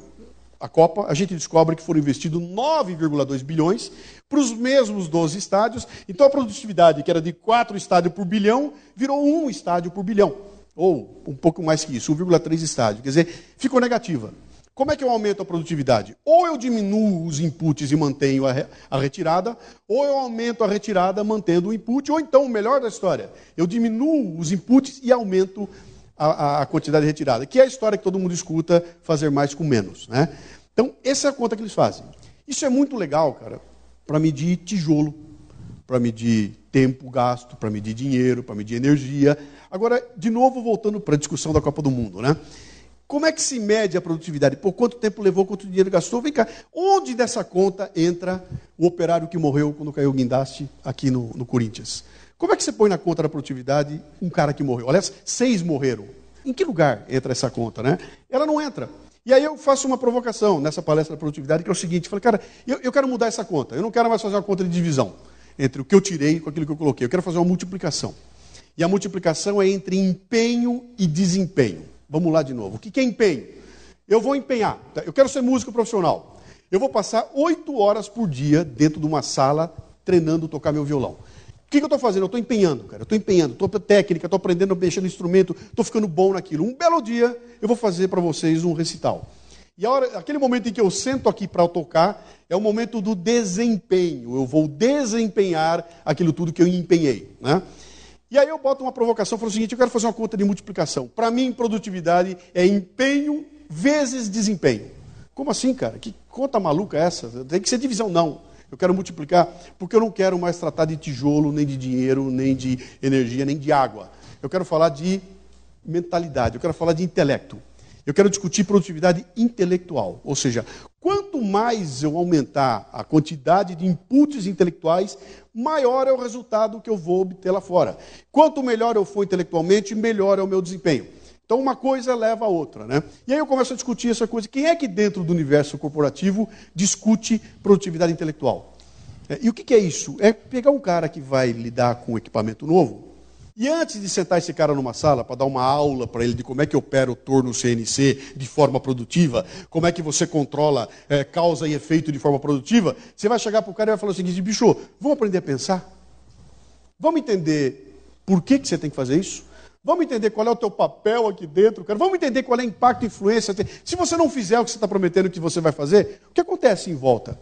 a Copa, a gente descobre que foram investidos 9,2 bilhões para os mesmos 12 estádios. Então a produtividade, que era de 4 estádios por bilhão, virou um estádio por bilhão. Ou um pouco mais que isso, 1,3 estádio. Quer dizer, ficou negativa. Como é que eu aumento a produtividade? Ou eu diminuo os inputs e mantenho a, retirada, ou eu aumento a retirada mantendo o input, ou então, o melhor da história, eu diminuo os inputs e aumento a, a, quantidade retirada, que é a história que todo mundo escuta, fazer mais com menos. Né? Então, essa é a conta que eles fazem. Isso é muito legal, cara, para medir tijolo, para medir tempo gasto, para medir dinheiro, para medir energia. Agora, de novo, voltando para a discussão da Copa do Mundo, né? Como é que se mede a produtividade? Por quanto tempo levou, quanto dinheiro gastou? Vem cá, onde dessa conta entra o operário que morreu quando caiu o guindaste aqui no, no Corinthians? Como é que você põe na conta da produtividade um cara que morreu? Aliás, seis morreram. Em que lugar entra essa conta, né? Ela não entra. E aí eu faço uma provocação nessa palestra da produtividade, que é o seguinte: falei, cara, eu, eu quero mudar essa conta. Eu não quero mais fazer uma conta de divisão entre o que eu tirei com aquilo que eu coloquei. Eu quero fazer uma multiplicação. E a multiplicação é entre empenho e desempenho. Vamos lá de novo. O que é empenho? Eu vou empenhar. Tá? Eu quero ser músico profissional. Eu vou passar oito horas por dia dentro de uma sala treinando tocar meu violão que, que eu estou fazendo? Eu estou empenhando, cara. Eu estou empenhando, estou técnica, estou aprendendo a mexer no instrumento, estou ficando bom naquilo. Um belo dia eu vou fazer para vocês um recital. E hora, aquele momento em que eu sento aqui para tocar é o momento do desempenho. Eu vou desempenhar aquilo tudo que eu empenhei. Né? E aí eu boto uma provocação, falo o seguinte, eu quero fazer uma conta de multiplicação. Para mim, produtividade é empenho vezes desempenho. Como assim, cara? Que conta maluca é essa? Tem que ser divisão, não. Eu quero multiplicar porque eu não quero mais tratar de tijolo, nem de dinheiro, nem de energia, nem de água. Eu quero falar de mentalidade, eu quero falar de intelecto. Eu quero discutir produtividade intelectual, ou seja, Quanto mais eu aumentar a quantidade de inputs intelectuais, maior é o resultado que eu vou obter lá fora. Quanto melhor eu for intelectualmente, melhor é o meu desempenho. Então uma coisa leva a outra, né? E aí eu começo a discutir essa coisa. Quem é que dentro do universo corporativo discute produtividade intelectual? É, e o que, é isso? É pegar um cara que vai lidar com um equipamento novo, e antes de sentar esse cara numa sala para dar uma aula para ele de como é que opera o torno CNC de forma produtiva, como é que você controla é, causa e efeito de forma produtiva, você vai chegar para o cara e vai falar o seguinte: bicho, vamos aprender a pensar? Vamos entender por que, que você tem que fazer isso? Vamos entender qual é o teu papel aqui dentro, cara. Vamos entender qual é o impacto e influência. Se você não fizer o que você está prometendo que você vai fazer, o que acontece em volta?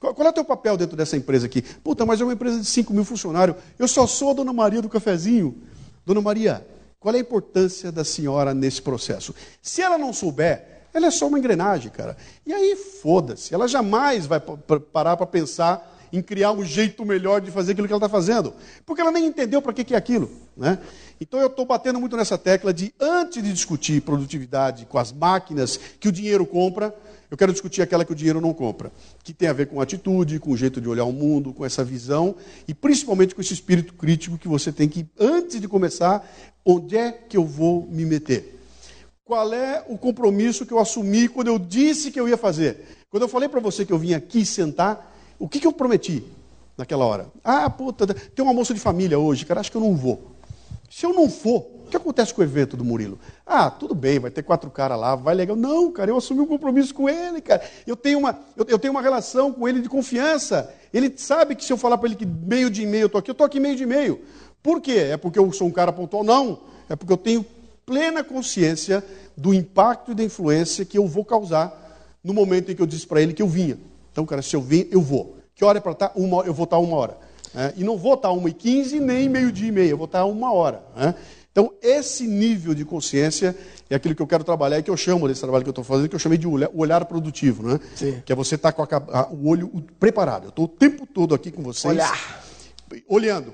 Qual é o teu papel dentro dessa empresa aqui? Puta, mas é uma empresa de 5 mil funcionários. Eu só sou a Dona Maria do cafezinho. Dona Maria, qual é a importância da senhora nesse processo? Se ela não souber, ela é só uma engrenagem, cara. E aí, foda-se. Ela jamais vai parar para pensar em criar um jeito melhor de fazer aquilo que ela está fazendo. Porque ela nem entendeu para que, que é aquilo. Né? Então eu estou batendo muito nessa tecla de, antes de discutir produtividade com as máquinas que o dinheiro compra, eu quero discutir aquela que o dinheiro não compra, que tem a ver com atitude, com o jeito de olhar o mundo, com essa visão e principalmente com esse espírito crítico que você tem que, antes de começar, onde é que eu vou me meter? Qual é o compromisso que eu assumi quando eu disse que eu ia fazer? Quando eu falei para você que eu vim aqui sentar, o que, que eu prometi naquela hora? Ah, puta, tem um almoço de família hoje, cara, acho que eu não vou. Se eu não for, o que acontece com o evento do Murilo? Ah, tudo bem, vai ter quatro caras lá, vai legal. Não, cara, eu assumi um compromisso com ele, cara. Eu tenho uma, eu, eu tenho uma relação com ele de confiança. Ele sabe que se eu falar para ele que meio de e-mail eu estou aqui, eu estou aqui meio de e-mail. Por quê? É porque eu sou um cara pontual? Não. É porque eu tenho plena consciência do impacto e da influência que eu vou causar no momento em que eu disse para ele que eu vinha. Então, cara, se eu vim, eu vou. Que hora é para estar? Tá? Uma, eu vou estar tá uma hora. É, e não vou estar tá uma e quinze, nem meio-dia e meia, eu vou estar uma hora. É? Então, esse nível de consciência é aquilo que eu quero trabalhar e que eu chamo desse trabalho que eu estou fazendo, que eu chamei de olhar, olhar produtivo, né? Sim. Que é você estar tá com a, o olho preparado. Eu estou o tempo todo aqui com vocês. Olhar. Olhando.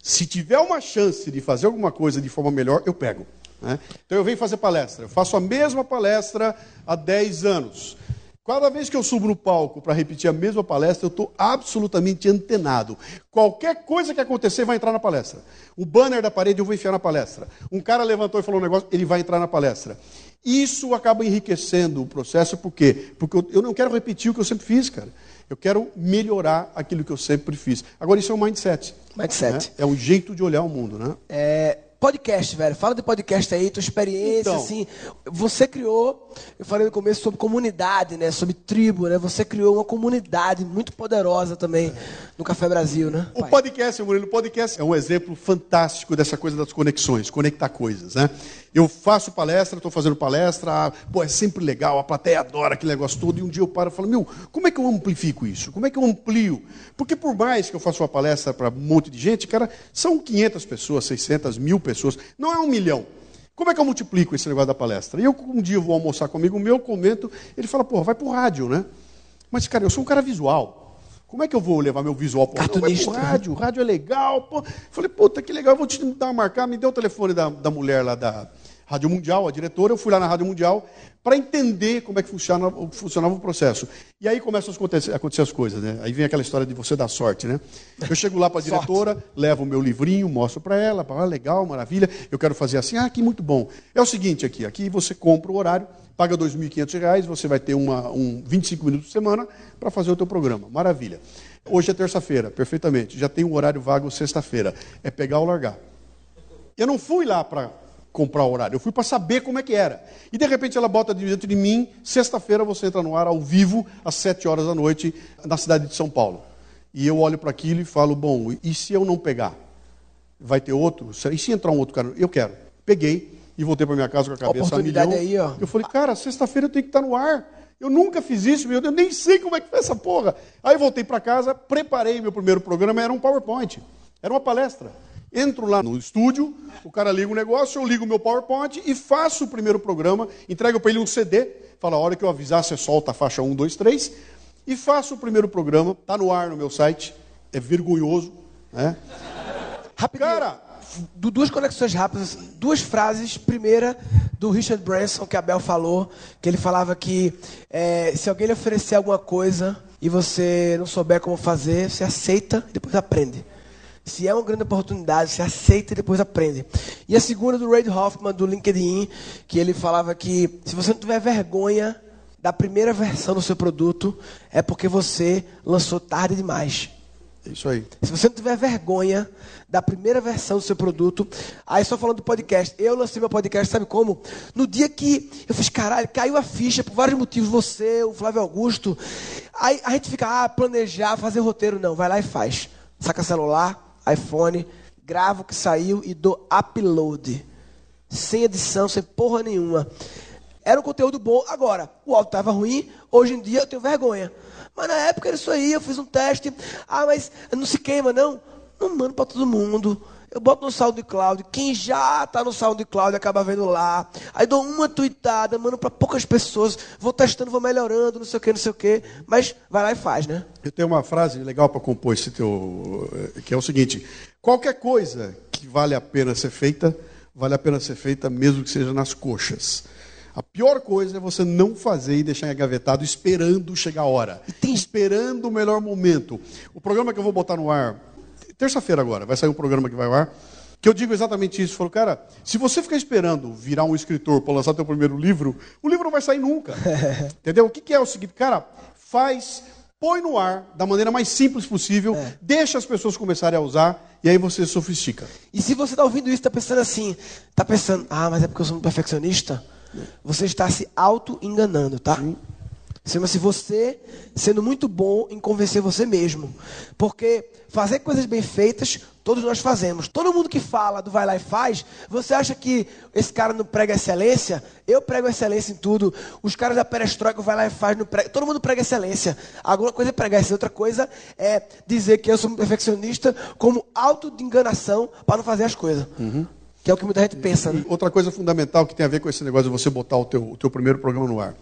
Se tiver uma chance de fazer alguma coisa de forma melhor, eu pego. Né? Então eu venho fazer palestra. Eu faço a mesma palestra há 10 anos. Cada vez que eu subo no palco para repetir a mesma palestra, eu estou absolutamente antenado. Qualquer coisa que acontecer vai entrar na palestra. O banner da parede eu vou enfiar na palestra. Um cara levantou e falou um negócio, ele vai entrar na palestra. Isso acaba enriquecendo o processo, por quê? Porque eu não quero repetir o que eu sempre fiz, cara. Eu quero melhorar aquilo que eu sempre fiz. Agora, isso é um mindset. Mindset. Né? É um jeito de olhar o mundo, né? É, Podcast, velho. Fala de podcast aí, tua experiência, então. assim. Você criou, eu falei no começo sobre comunidade, né? Sobre tribo, né? Você criou uma comunidade muito poderosa também no Café Brasil, né? O pai? podcast, Murilo, o podcast é um exemplo fantástico dessa coisa das conexões, conectar coisas, né? Eu faço palestra, estou fazendo palestra, pô, é sempre legal, a plateia adora aquele negócio todo, e um dia eu paro e falo, meu, como é que eu amplifico isso? Como é que eu amplio? Porque por mais que eu faça uma palestra para um monte de gente, cara, são 500 pessoas, 600, mil pessoas, não é um milhão. Como é que eu multiplico esse negócio da palestra? E eu, um dia, vou almoçar comigo, o meu comento, ele fala, pô, vai para o rádio, né? Mas, cara, eu sou um cara visual. Como é que eu vou levar meu visual para o rádio? O rádio é legal. Pô. Falei, puta, que legal, eu vou te dar uma marcar. Me deu o telefone da, da mulher lá da, Rádio Mundial, a diretora, eu fui lá na Rádio Mundial para entender como é que funcionava, funcionava, o processo. E aí começam a acontecer, acontecer, as coisas, né? Aí vem aquela história de você dar sorte, né? Eu chego lá para a diretora, levo o meu livrinho, mostro para ela, ah, legal, maravilha, eu quero fazer assim, ah, que muito bom. É o seguinte aqui, aqui você compra o horário, paga R$ 2.500, você vai ter uma, um 25 minutos por semana para fazer o teu programa. Maravilha. Hoje é terça-feira, perfeitamente. Já tem um horário vago sexta-feira. É pegar ou largar. Eu não fui lá para comprar o horário. Eu fui para saber como é que era. E de repente ela bota diante de mim, sexta-feira você entra no ar ao vivo, às sete horas da noite, na cidade de São Paulo. E eu olho para aquilo e falo, bom, e se eu não pegar? Vai ter outro? E se entrar um outro cara? Eu quero. Peguei e voltei para minha casa com a cabeça a milhão. Aí, ó. Eu falei, cara, sexta-feira eu tenho que estar no ar. Eu nunca fiz isso, eu nem sei como é que foi essa porra. Aí voltei para casa, preparei meu primeiro programa, era um PowerPoint. Era uma palestra. Entro lá no estúdio, o cara liga o negócio, eu ligo o meu PowerPoint e faço o primeiro programa, entrego para ele um CD, fala, a hora que eu avisar, você solta a faixa 1, 2, 3, e faço o primeiro programa, está no ar no meu site, é vergonhoso, né? Rapidinho. Cara, duas conexões rápidas, duas frases. Primeira, do Richard Branson que a Bel falou, que ele falava que é, se alguém lhe oferecer alguma coisa e você não souber como fazer, você aceita e depois aprende. Se é uma grande oportunidade, você aceita e depois aprende. E a segunda do Ray Hoffman, do LinkedIn, que ele falava que se você não tiver vergonha da primeira versão do seu produto, é porque você lançou tarde demais. É isso aí. Se você não tiver vergonha da primeira versão do seu produto, aí só falando do podcast, eu lancei meu podcast, sabe como? No dia que eu fiz, caralho, caiu a ficha por vários motivos, você, o Flávio Augusto, aí a gente fica, ah, planejar, fazer roteiro, não, vai lá e faz. Saca celular, iPhone, grava o que saiu e dou upload. Sem edição, sem porra nenhuma. Era um conteúdo bom. Agora, o áudio estava ruim, hoje em dia eu tenho vergonha. Mas na época era isso aí, eu fiz um teste. Ah, mas não se queima, não? Não mando para todo mundo. Eu boto no SoundCloud. Quem já está no SoundCloud acaba vendo lá. Aí dou uma tweetada, mando para poucas pessoas. Vou testando, vou melhorando, não sei o que, não sei o que. Mas vai lá e faz, né? Eu tenho uma frase legal para compor esse teu. que é o seguinte: qualquer coisa que vale a pena ser feita, vale a pena ser feita mesmo que seja nas coxas. A pior coisa é você não fazer e deixar engavetado esperando chegar a hora. Tem... Esperando o melhor momento. O programa que eu vou botar no ar, terça-feira agora, vai sair um programa que vai ao ar, que eu digo exatamente isso. Falo, cara, se você ficar esperando virar um escritor para lançar teu primeiro livro, o livro não vai sair nunca. Entendeu? O que, que é o seguinte, cara, faz, põe no ar da maneira mais simples possível, é. deixa as pessoas começarem a usar e aí você sofistica. E se você está ouvindo isso, está pensando assim, está pensando, ah, mas é porque eu sou um perfeccionista? Você está se auto-enganando, tá? Chama-se você sendo muito bom em convencer você mesmo. Porque fazer coisas bem feitas, todos nós fazemos. Todo mundo que fala do vai lá e faz, você acha que esse cara não prega excelência? Eu prego excelência em tudo. Os caras da perestroika vai lá e faz, não prega. Todo mundo prega excelência. Alguma coisa é pregar isso, outra coisa é dizer que eu sou um perfeccionista como auto de enganação para não fazer as coisas. Uhum. Que é o que muita gente pensa, né? Outra coisa fundamental que tem a ver com esse negócio de você botar o teu, o teu primeiro programa no ar.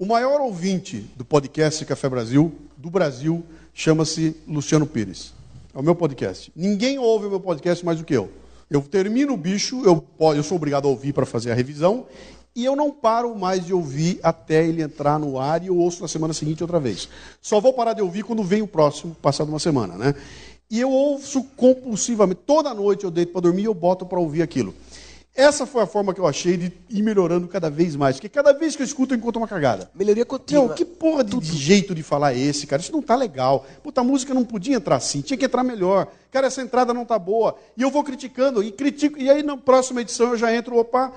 O maior ouvinte do podcast Café Brasil, do Brasil, chama-se Luciano Pires. É o meu podcast. Ninguém ouve o meu podcast mais do que eu. Eu termino o bicho, eu, eu sou obrigado a ouvir para fazer a revisão, e eu não paro mais de ouvir até ele entrar no ar e eu ouço na semana seguinte outra vem. Só vou parar de ouvir quando vem o próximo, passado uma semana, né? E eu ouço compulsivamente. Toda noite eu deito para dormir e eu boto para ouvir aquilo. Essa foi a forma que eu achei de ir melhorando cada vez mais. Porque cada vez que eu escuto, eu encontro uma cagada. Melhoria contínua. Não, que porra de, de, jeito de falar é esse, cara? Isso não tá legal. Puta, a música não podia entrar assim, tinha que entrar melhor. Cara, essa entrada não tá boa. E eu vou criticando, e critico. E aí, na próxima edição, eu já entro, opa,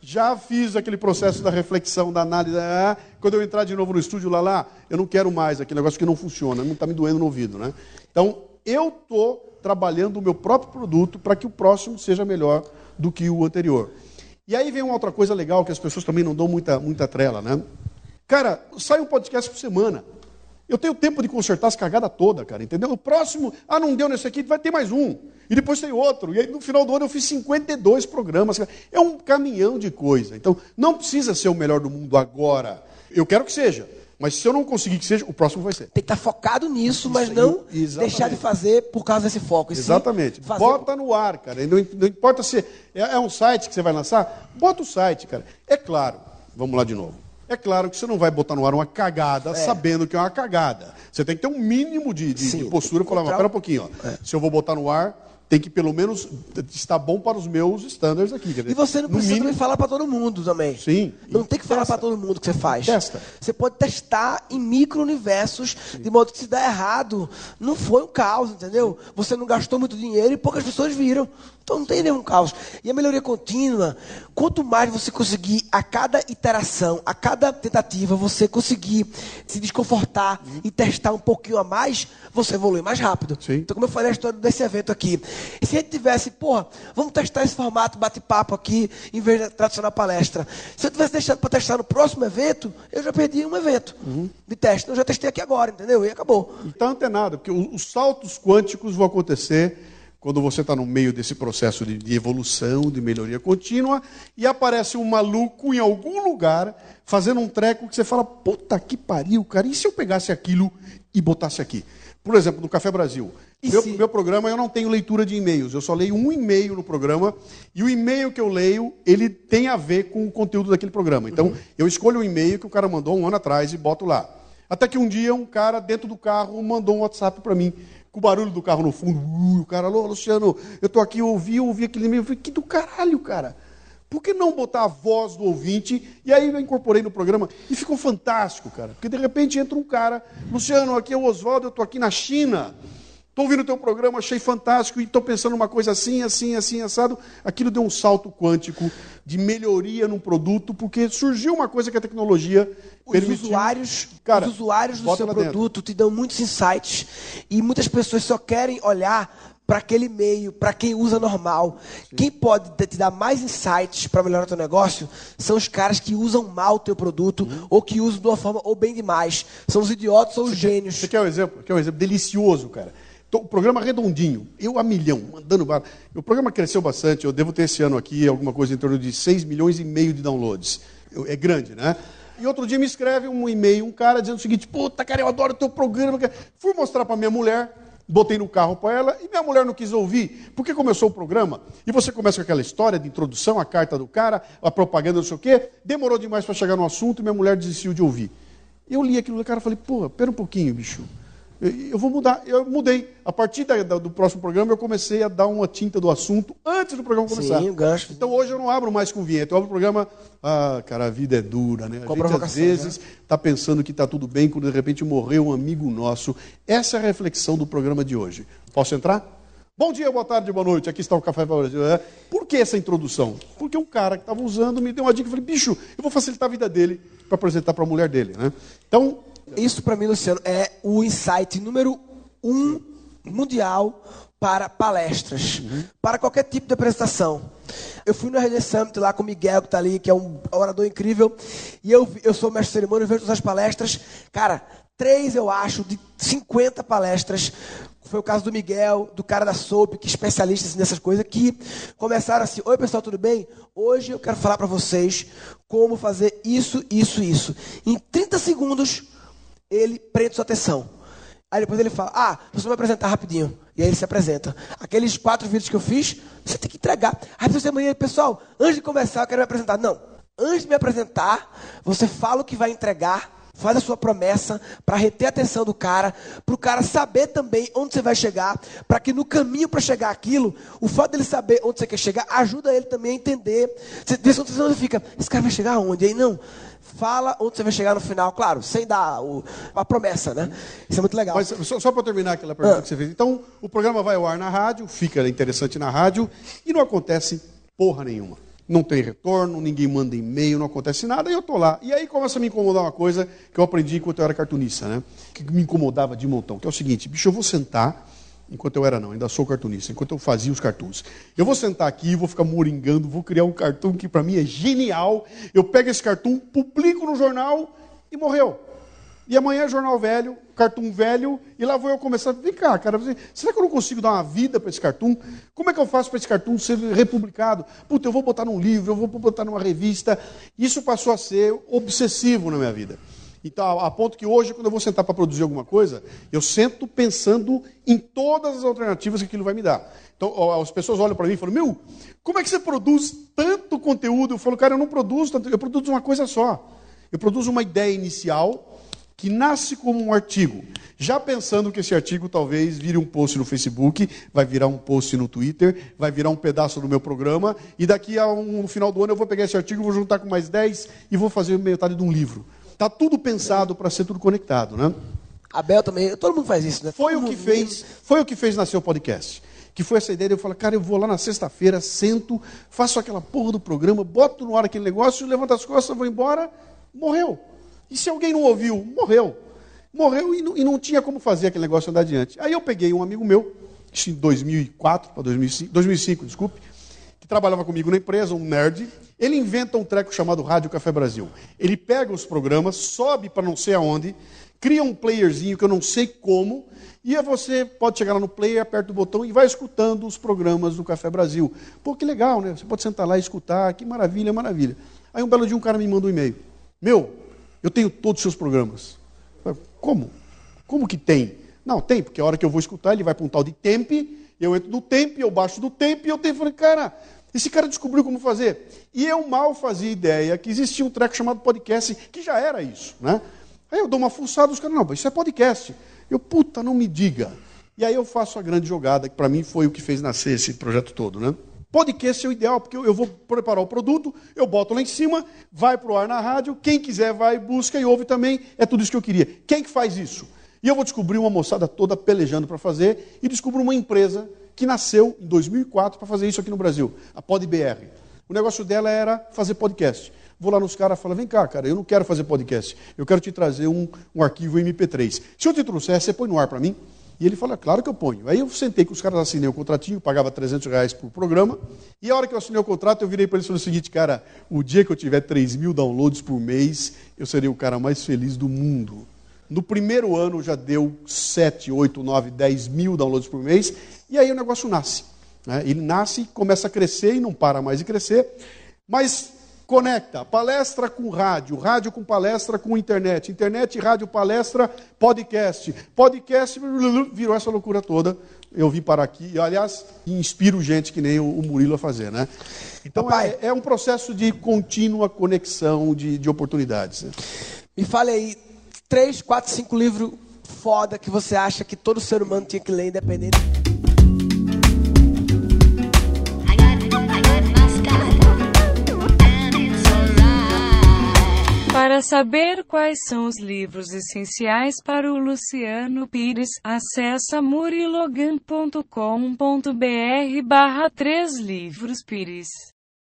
já fiz aquele processo da reflexão, da análise. Ah, quando eu entrar de novo no estúdio lá, lá, eu não quero mais aquele negócio que não funciona, não está me doendo no ouvido, né? Então, eu estou trabalhando o meu próprio produto para que o próximo seja melhor do que o anterior. E aí vem uma outra coisa legal que as pessoas também não dão muita, muita trela, né? Cara, sai um podcast por semana. Eu tenho tempo de consertar as cagadas todas, cara, entendeu? O próximo, ah, não deu nesse aqui, vai ter mais um. E depois tem outro. E aí no final do ano eu fiz 52 programas. É um caminhão de coisa. Então, não precisa ser o melhor do mundo agora. Eu quero que seja. Mas se eu não conseguir que seja, o próximo vai ser. Tem que estar focado nisso, mas não deixar de fazer por causa desse foco. Exatamente. Fazer... Bota no ar, cara. Não, não importa se é, é um site que você vai lançar, bota o site, cara. É claro, vamos lá de novo. É claro que você não vai botar no ar uma cagada é. sabendo que é uma cagada. Você tem que ter um mínimo de, de, de postura e falar, mas pera um pouquinho, ó. É. se eu vou botar no ar, tem que pelo menos estar bom para os meus standards aqui. Dizer, e você não precisa mínimo... falar para todo mundo também. Sim. Não tem que falar para todo mundo que você faz. Testa. Você pode testar em micro-universos, de modo que se der errado, não foi um caos, entendeu? Você não gastou muito dinheiro e poucas pessoas viram. Então não tem nenhum caos. E a melhoria contínua, quanto mais você conseguir a cada iteração, a cada tentativa, você conseguir se desconfortar uhum. e testar um pouquinho a mais, você evolui mais rápido. Sim. Então, como eu falei a história desse evento aqui, e se a gente tivesse, porra, vamos testar esse formato bate-papo aqui, em vez da tradicional palestra. Se eu tivesse deixado para testar no próximo evento, eu já perdi um evento uhum. de teste. Eu já testei aqui agora, entendeu? E acabou. Está antenado, porque os saltos quânticos vão acontecer quando você está no meio desse processo de, de, evolução, de melhoria contínua, e aparece um maluco em algum lugar fazendo um treco que você fala, puta que pariu, cara, e se eu pegasse aquilo e botasse aqui? Por exemplo, no Café Brasil. Meu, meu, programa eu não tenho leitura de e-mails, eu só leio um e-mail no programa e o e-mail que eu leio ele tem a ver com o conteúdo daquele programa. Então uhum. eu escolho um e-mail que o cara mandou um ano atrás e boto lá. Até que um dia um cara dentro do carro mandou um WhatsApp para mim o barulho do carro no fundo. Uh, o cara, alô, Luciano, eu estou aqui, eu ouvi, eu ouvi aquele e-mail. Eu falei, que do caralho, cara. Por que não botar a voz do ouvinte? E aí eu incorporei no programa e ficou fantástico, cara. Porque de repente entra um cara, Luciano, aqui é o Oswaldo, eu estou aqui na China. Estou ouvindo o teu programa, achei fantástico e estou pensando uma coisa assim, assim, assim, assado. Aquilo deu um salto quântico de melhoria no produto, porque surgiu uma coisa que a tecnologia os permitiu. Usuários, Cara, os usuários do seu produto dentro. te dão muitos insights e muitas pessoas só querem olhar para aquele meio, para quem usa normal. Sim. Quem pode te dar mais insights para melhorar o teu negócio são os caras que usam mal o teu produto uhum. ou que usam de uma forma ou bem demais. São os idiotas ou os gênios. Você quer um exemplo? Quer um exemplo delicioso, cara? O programa redondinho, eu a milhão, mandando bala. O programa cresceu bastante, eu devo ter esse ano aqui alguma coisa em torno de 6 milhões e meio de downloads. É grande, né? E outro dia me escreve um e-mail, um cara dizendo o seguinte: Puta, cara, eu adoro teu programa. Fui mostrar para minha mulher, botei no carro para ela e minha mulher não quis ouvir, porque começou o programa e você começa com aquela história de introdução, a carta do cara, a propaganda, não sei o quê. Demorou demais para chegar no assunto e minha mulher desistiu de ouvir. Eu li aquilo do cara e falei: Pô, pera um pouquinho, bicho. Eu vou mudar. Eu mudei. A partir da, do próximo programa, eu comecei a dar uma tinta do assunto antes do programa começar. Sim, gancho. Então hoje eu não abro mais com vinheta. Eu abro o programa. Ah, cara, a vida é dura, né? A gente às vezes está né? pensando que está tudo bem quando de repente morreu um amigo nosso. Essa é a reflexão do programa de hoje. Posso entrar? Bom dia, boa tarde, boa noite. Aqui está o Café Brasil. É. Por que essa introdução? Porque um cara que estava usando me deu uma dica. Eu falei, bicho, eu vou facilitar a vida dele para apresentar para a mulher dele. Né? Então, isso para mim, Luciano, é o insight número um mundial para palestras, uhum. para qualquer tipo de apresentação. Eu fui no RD Summit lá com o Miguel, que está ali, que é um orador incrível, e eu, eu sou mestre de cerimônia, vejo as palestras, cara, três, eu acho, de 50 palestras, foi o caso do Miguel, do cara da Soap, que é especialista nessas coisas, que começaram assim: Oi pessoal, tudo bem? Hoje eu quero falar para vocês como fazer isso, isso, isso. Em 30 segundos, ele prende sua atenção. Aí depois ele fala, ah, você vai apresentar rapidinho. E aí ele se apresenta. Aqueles quatro vídeos que eu fiz, você tem que entregar. Aí você amanhã, pessoal, antes de começar, eu quero me apresentar. Não. Antes de me apresentar, você fala o que vai entregar, faz a sua promessa para reter a atenção do cara, para o cara saber também onde você vai chegar, para que no caminho para chegar aquilo, o fato dele saber onde você quer chegar, ajuda ele também a entender. Você, você fica, esse cara vai chegar aonde? Aí não fala onde você vai chegar no final, claro, sem dar o, a promessa, né? Isso é muito legal. Mas só, só para terminar aquela pergunta ah. que você fez. Então, o programa vai ao ar na rádio, fica interessante na rádio e não acontece porra nenhuma. Não tem retorno, ninguém manda e-mail, não acontece nada, e eu estou lá. E aí começa a me incomodar uma coisa que eu aprendi enquanto eu era cartunista, né? Que me incomodava de montão, que é o seguinte, bicho, eu vou sentar enquanto eu era não, ainda sou cartunista, enquanto eu fazia os cartoons. Eu vou sentar aqui, vou ficar moringando, vou criar um cartoon que para mim é genial. Eu pego esse cartoon, publico no jornal e morreu. E amanhã é jornal velho, cartoon velho, e lá vou eu começar. Vem cá, cara, será que eu não consigo dar uma vida para esse cartoon? Como é que eu faço para esse cartoon ser republicado? Puta, eu vou botar num livro, eu vou botar numa revista. Isso passou a ser obsessivo na minha vida. Então, a ponto que hoje, quando eu vou sentar para produzir alguma coisa, eu sento pensando em todas as alternativas que aquilo vai me dar. Então, as pessoas olham para mim e falam: Meu, como é que você produz tanto conteúdo? Eu falo: Cara, eu não produzo tanto, eu produzo uma coisa só. Eu produzo uma ideia inicial que nasce como um artigo, já pensando que esse artigo talvez vire um post no Facebook, vai virar um post no Twitter, vai virar um pedaço do meu programa, e daqui a um, no final do ano eu vou pegar esse artigo, vou juntar com mais 10 e vou fazer metade de um livro. Está tudo pensado para ser tudo conectado, né? Abel também, todo mundo faz isso, né? Foi o que fez, foi o que fez nascer o podcast. Que foi essa ideia de eu falar, cara, eu vou lá na sexta-feira, sento, faço aquela porra do programa, boto no ar aquele negócio, levanto as costas, vou embora, morreu. E se alguém não ouviu, morreu. Morreu e não, e não tinha como fazer aquele negócio andar adiante. Aí eu peguei um amigo meu, em 2004 para 2005, 2005, desculpe, trabalhava comigo na empresa, um nerd, ele inventa um treco chamado Rádio Café Brasil. Ele pega os programas, sobe para não sei aonde, cria um playerzinho que eu não sei como, e você pode chegar lá no player, aperta o botão e vai escutando os programas do Café Brasil. Pô, que legal, né? Você pode sentar lá e escutar, que maravilha, maravilha. Aí um belo dia um cara me manda um e-mail. Meu, eu tenho todos os seus programas. Como? Como que tem? Não, tem, porque a hora que eu vou escutar, ele vai para um tal de temp, eu entro no temp, eu baixo do temp, e eu tenho, falei, cara, esse cara descobriu como fazer. E eu mal fazia ideia que existia um treco chamado podcast, que já era isso, né? Aí eu dou uma fuçada, os caras, não, isso é podcast. Eu, puta, não me diga. E aí eu faço a grande jogada, que para mim foi o que fez nascer esse projeto todo, né? Podcast é o ideal, porque eu vou preparar o produto, eu boto lá em cima, vai para o ar na rádio, quem quiser vai, busca e ouve também, é tudo isso que eu queria. Quem que faz isso? E eu vou descobrir uma moçada toda pelejando para fazer, e descubro uma empresa que nasceu em 2004 para fazer isso aqui no Brasil, a PodBR. O negócio dela era fazer podcast. Vou lá nos caras e falo, vem cá, cara, eu não quero fazer podcast, eu quero te trazer um, um arquivo MP3. Se eu te trouxer, você põe no ar para mim? E ele fala, claro que eu ponho. Aí eu sentei com os caras, assinei o contratinho, pagava 300 reais por programa. E a hora que eu assinei o contrato, eu virei para eles e falei o seguinte, cara, o dia que eu tiver 3 mil downloads por mês, eu serei o cara mais feliz do mundo. No primeiro ano já deu 7, 8, 9, 10 mil downloads por mês. E aí o negócio nasce. Né? Ele nasce, começa a crescer e não para mais de crescer. Mas conecta palestra com rádio, rádio com palestra com internet, internet, rádio, palestra, podcast. Podcast virou essa loucura toda. Eu vim para aqui, e, aliás, inspiro gente que nem o Murilo a fazer, né? Então é, é, um processo de contínua conexão de, de oportunidades. Né? Me fale aí, três, quatro, cinco livros foda que você acha que todo ser humano tinha que ler, independente. Para saber quais são os livros essenciais para o Luciano Pires, acessa murilogan.com.br barra 3 livros Pires.